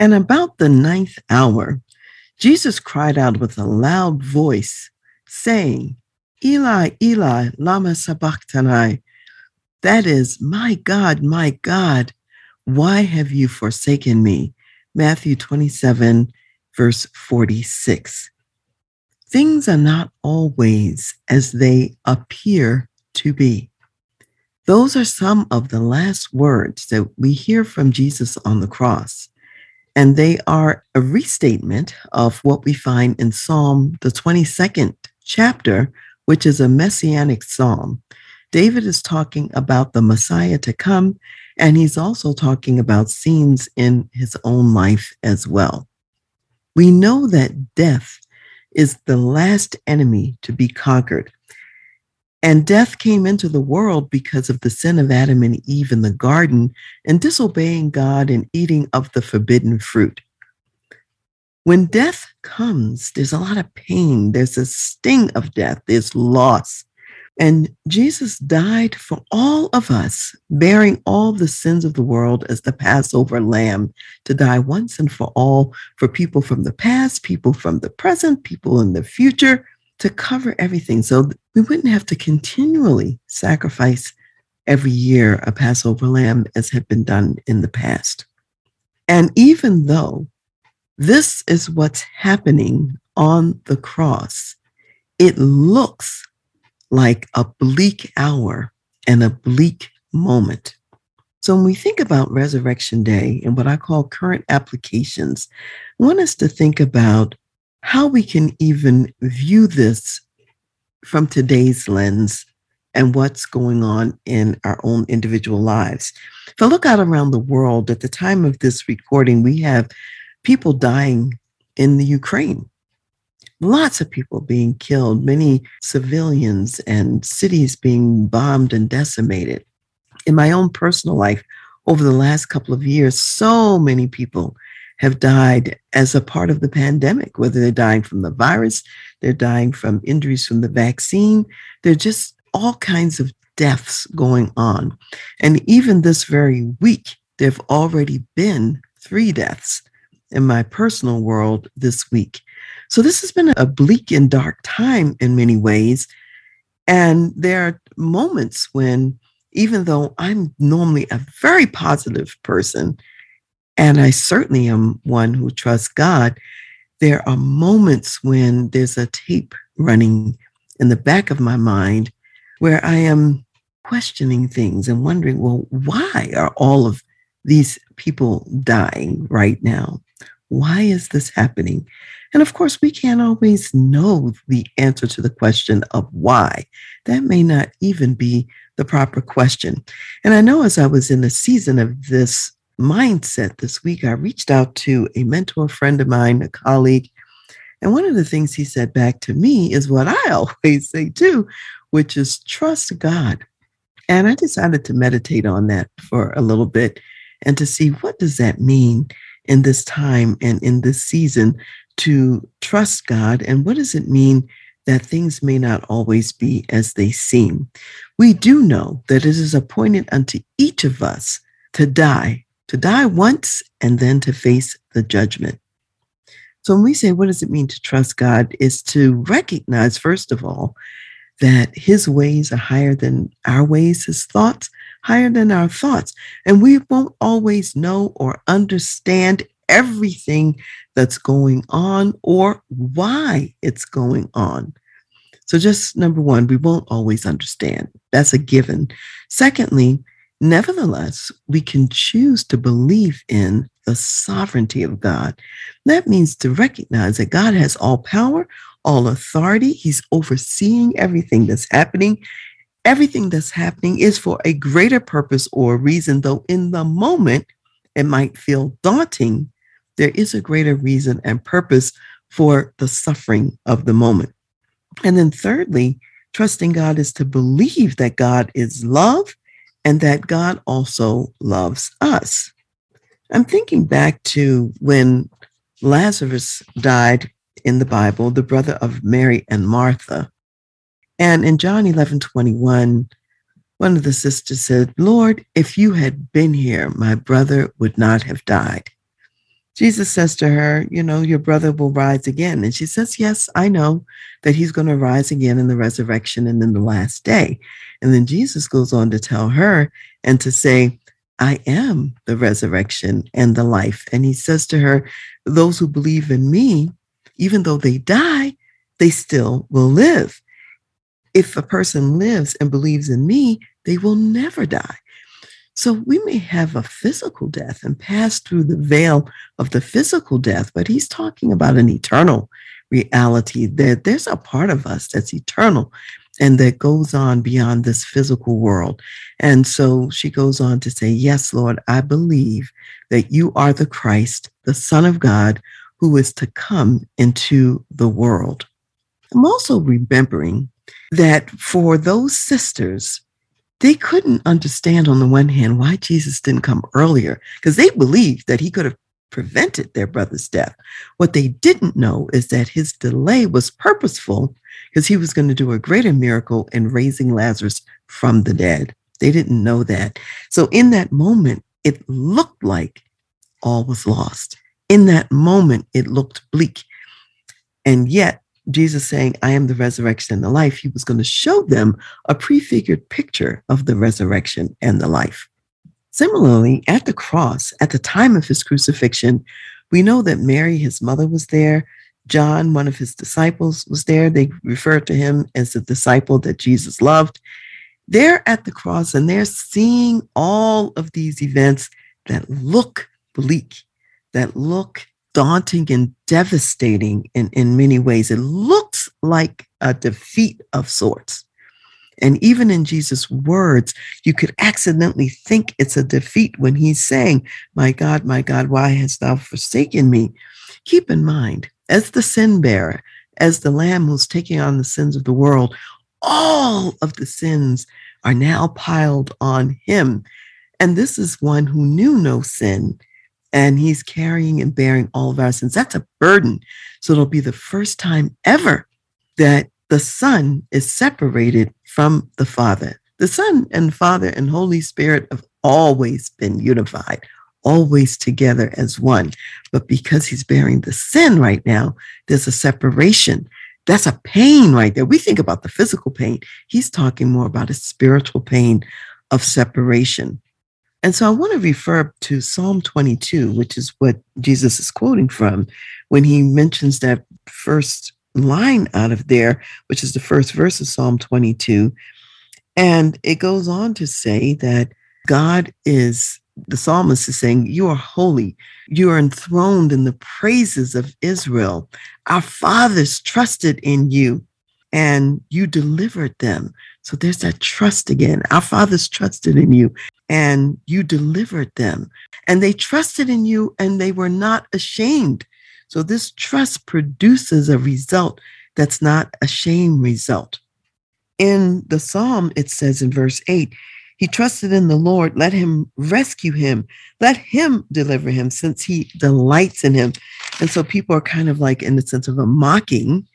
And about the ninth hour, Jesus cried out with a loud voice, saying, Eli, Eli, lama sabachthani. That is, my God, my God, why have you forsaken me? Matthew 27, verse 46. Things are not always as they appear to be. Those are some of the last words that we hear from Jesus on the cross. And they are a restatement of what we find in Psalm, the 22nd chapter, which is a messianic psalm. David is talking about the Messiah to come, and he's also talking about scenes in his own life as well. We know that death is the last enemy to be conquered. And death came into the world because of the sin of Adam and Eve in the garden and disobeying God and eating of the forbidden fruit. When death comes, there's a lot of pain. There's a sting of death. There's loss. And Jesus died for all of us, bearing all the sins of the world as the Passover lamb to die once and for all for people from the past, people from the present, people in the future, to cover everything. So we wouldn't have to continually sacrifice every year a Passover lamb as had been done in the past. And even though this is what's happening on the cross, it looks like a bleak hour and a bleak moment. So when we think about Resurrection Day and what I call current applications, I want us to think about how we can even view this from today's lens and what's going on in our own individual lives. If I look out around the world at the time of this recording, we have people dying in the Ukraine. Lots of people being killed, many civilians and cities being bombed and decimated. In my own personal life, over the last couple of years, so many people have died as a part of the pandemic, whether they're dying from the virus, they're dying from injuries from the vaccine. They're just all kinds of deaths going on. And even this very week, there have already been three deaths in my personal world this week. So this has been a bleak and dark time in many ways. And there are moments when, even though I'm normally a very positive person, and I certainly am one who trusts God. There are moments when there's a tape running in the back of my mind where I am questioning things and wondering, well, why are all of these people dying right now? Why is this happening? And of course, we can't always know the answer to the question of why. That may not even be the proper question. And I know as I was in the season of this mindset this week, I reached out to a mentor friend of mine, a colleague. And one of the things he said back to me is what I always say too, which is trust God. And I decided to meditate on that for a little bit and to see what does that mean in this time and in this season to trust God and what does it mean that things may not always be as they seem. We do know that it is appointed unto each of us to die to die once and then to face the judgment. So when we say, what does it mean to trust God? Is to recognize, first of all, that his ways are higher than our ways, his thoughts higher than our thoughts. And we won't always know or understand everything that's going on or why it's going on. So, just number one, we won't always understand. That's a given. Secondly, Nevertheless, we can choose to believe in the sovereignty of God. That means to recognize that God has all power, all authority. He's overseeing everything that's happening. Everything that's happening is for a greater purpose or reason, though in the moment, it might feel daunting, there is a greater reason and purpose for the suffering of the moment. And then, thirdly, trusting God is to believe that God is love and that God also loves us. I'm thinking back to when Lazarus died in the Bible, the brother of Mary and Martha. And in John 11 21, one of the sisters said, Lord, if you had been here, my brother would not have died. Jesus says to her, You know, your brother will rise again. And she says, Yes, I know that he's going to rise again in the resurrection and in the last day. And then Jesus goes on to tell her and to say, I am the resurrection and the life. And he says to her, Those who believe in me, even though they die, they still will live. If a person lives and believes in me, they will never die. So we may have a physical death and pass through the veil of the physical death, but he's talking about an eternal reality that there's a part of us that's eternal and that goes on beyond this physical world. And so she goes on to say, Yes, Lord, I believe that you are the Christ, the Son of God, who is to come into the world. I'm also remembering that for those sisters they couldn't understand on the one hand why Jesus didn't come earlier because they believed that he could have prevented their brother's death. What they didn't know is that his delay was purposeful because he was going to do a greater miracle in raising Lazarus from the dead. They didn't know that. So in that moment, it looked like all was lost. In that moment, it looked bleak. And yet, Jesus saying, I am the resurrection and the life, he was going to show them a prefigured picture of the resurrection and the life. Similarly, at the cross, at the time of his crucifixion, we know that Mary, his mother, was there. John, one of his disciples, was there. They referred to him as the disciple that Jesus loved. They're at the cross and they're seeing all of these events that look bleak, that look daunting and devastating in, in many ways. It looks like a defeat of sorts. And even in Jesus' words, you could accidentally think it's a defeat when he's saying, My God, my God, why hast thou forsaken me? Keep in mind, as the sin bearer, as the lamb who's taking on the sins of the world, all of the sins are now piled on him. And this is one who knew no sin and he's carrying and bearing all of our sins. That's a burden. So it'll be the first time ever that the Son is separated from the Father. The Son and Father and Holy Spirit have always been unified, always together as one. But because he's bearing the sin right now, there's a separation. That's a pain right there. We think about the physical pain. He's talking more about a spiritual pain of separation. And so I want to refer to Psalm 22, which is what Jesus is quoting from when he mentions that first line out of there, which is the first verse of Psalm 22. And it goes on to say that God is, the psalmist is saying, You are holy. You are enthroned in the praises of Israel. Our fathers trusted in you and you delivered them. So there's that trust again. Our fathers trusted in you and you delivered them. And they trusted in you and they were not ashamed. So this trust produces a result that's not a shame result. In the psalm, it says in verse 8, he trusted in the Lord. Let him rescue him. Let him deliver him since he delights in him. And so people are kind of like in the sense of a mocking.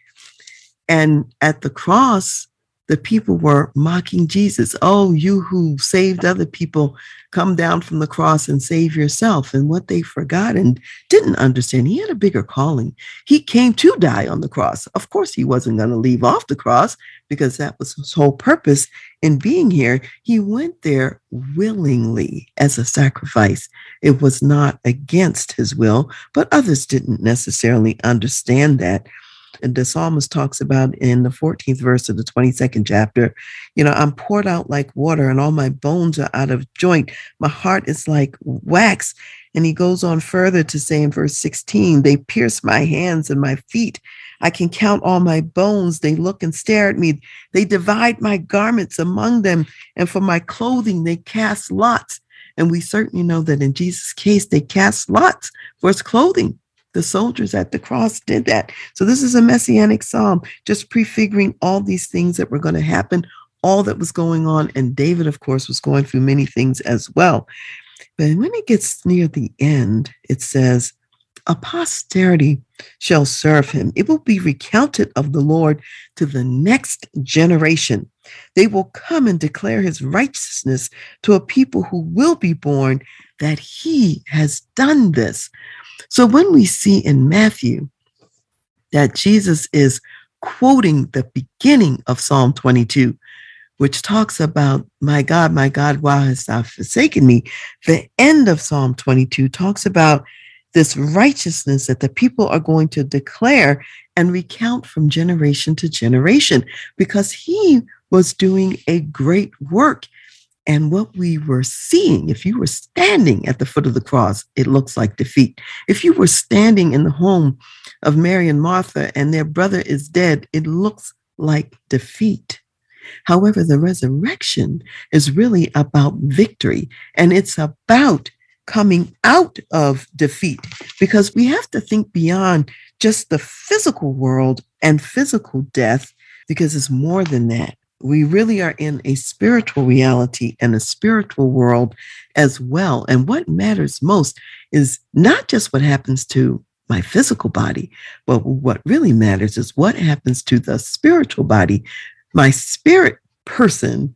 And at the cross, the people were mocking Jesus. Oh, you who saved other people, come down from the cross and save yourself. And what they forgot and didn't understand, he had a bigger calling. He came to die on the cross. Of course, he wasn't going to leave off the cross because that was his whole purpose in being here. He went there willingly as a sacrifice. It was not against his will, but others didn't necessarily understand that the psalmist talks about in the 14th verse of the 22nd chapter. You know, I'm poured out like water, and all my bones are out of joint. My heart is like wax. And he goes on further to say in verse 16, they pierce my hands and my feet. I can count all my bones. They look and stare at me. They divide my garments among them, and for my clothing they cast lots. And we certainly know that in Jesus' case, they cast lots for his clothing. The soldiers at the cross did that. So this is a messianic psalm, just prefiguring all these things that were going to happen, all that was going on. And David, of course, was going through many things as well. But when it gets near the end, it says, A posterity shall serve him. It will be recounted of the Lord to the next generation. They will come and declare his righteousness to a people who will be born that he has done this. So when we see in Matthew that Jesus is quoting the beginning of Psalm 22, which talks about, My God, my God, why hast thou forsaken me? The end of Psalm 22 talks about this righteousness that the people are going to declare and recount from generation to generation because he was doing a great work. And what we were seeing, if you were standing at the foot of the cross, it looks like defeat. If you were standing in the home of Mary and Martha and their brother is dead, it looks like defeat. However, the resurrection is really about victory and it's about coming out of defeat because we have to think beyond just the physical world and physical death because it's more than that. We really are in a spiritual reality and a spiritual world as well. And what matters most is not just what happens to my physical body, but what really matters is what happens to the spiritual body, my spirit person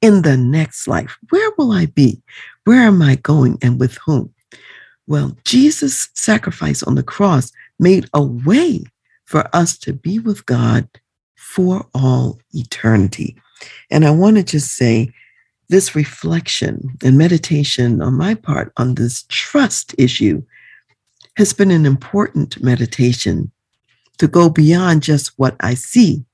in the next life. Where will I be? Where am I going and with whom? Well, Jesus' sacrifice on the cross made a way for us to be with God for all eternity. And I want to just say this reflection and meditation on my part on this trust issue has been an important meditation to go beyond just what I see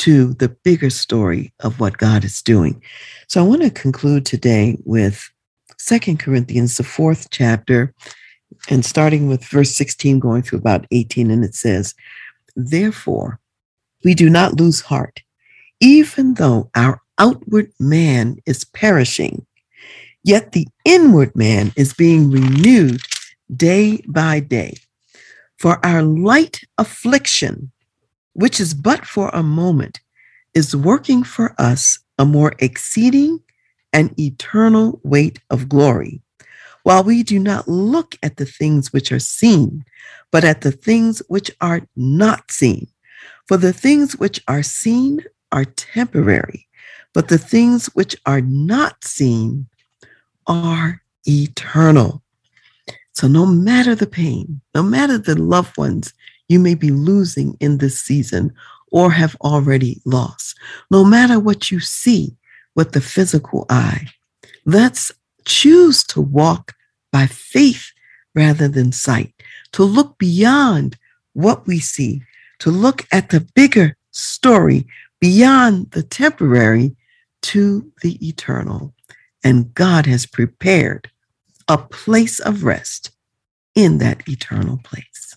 to the bigger story of what God is doing. So I want to conclude today with Second Corinthians, the fourth chapter, and starting with verse 16, going through about 18, and it says, Therefore, we do not lose heart, even though our outward man is perishing, yet the inward man is being renewed day by day. For our light affliction, which is but for a moment, is working for us a more exceeding and eternal weight of glory, while we do not look at the things which are seen, but at the things which are not seen. For the things which are seen are temporary, but the things which are not seen are eternal. So, no matter the pain, no matter the loved ones you may be losing in this season or have already lost. No matter what you see with the physical eye, let's choose to walk by faith rather than sight, to look beyond what we see, to look at the bigger story beyond the temporary to the eternal. And God has prepared a place of rest in that eternal place.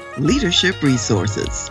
leadership resources.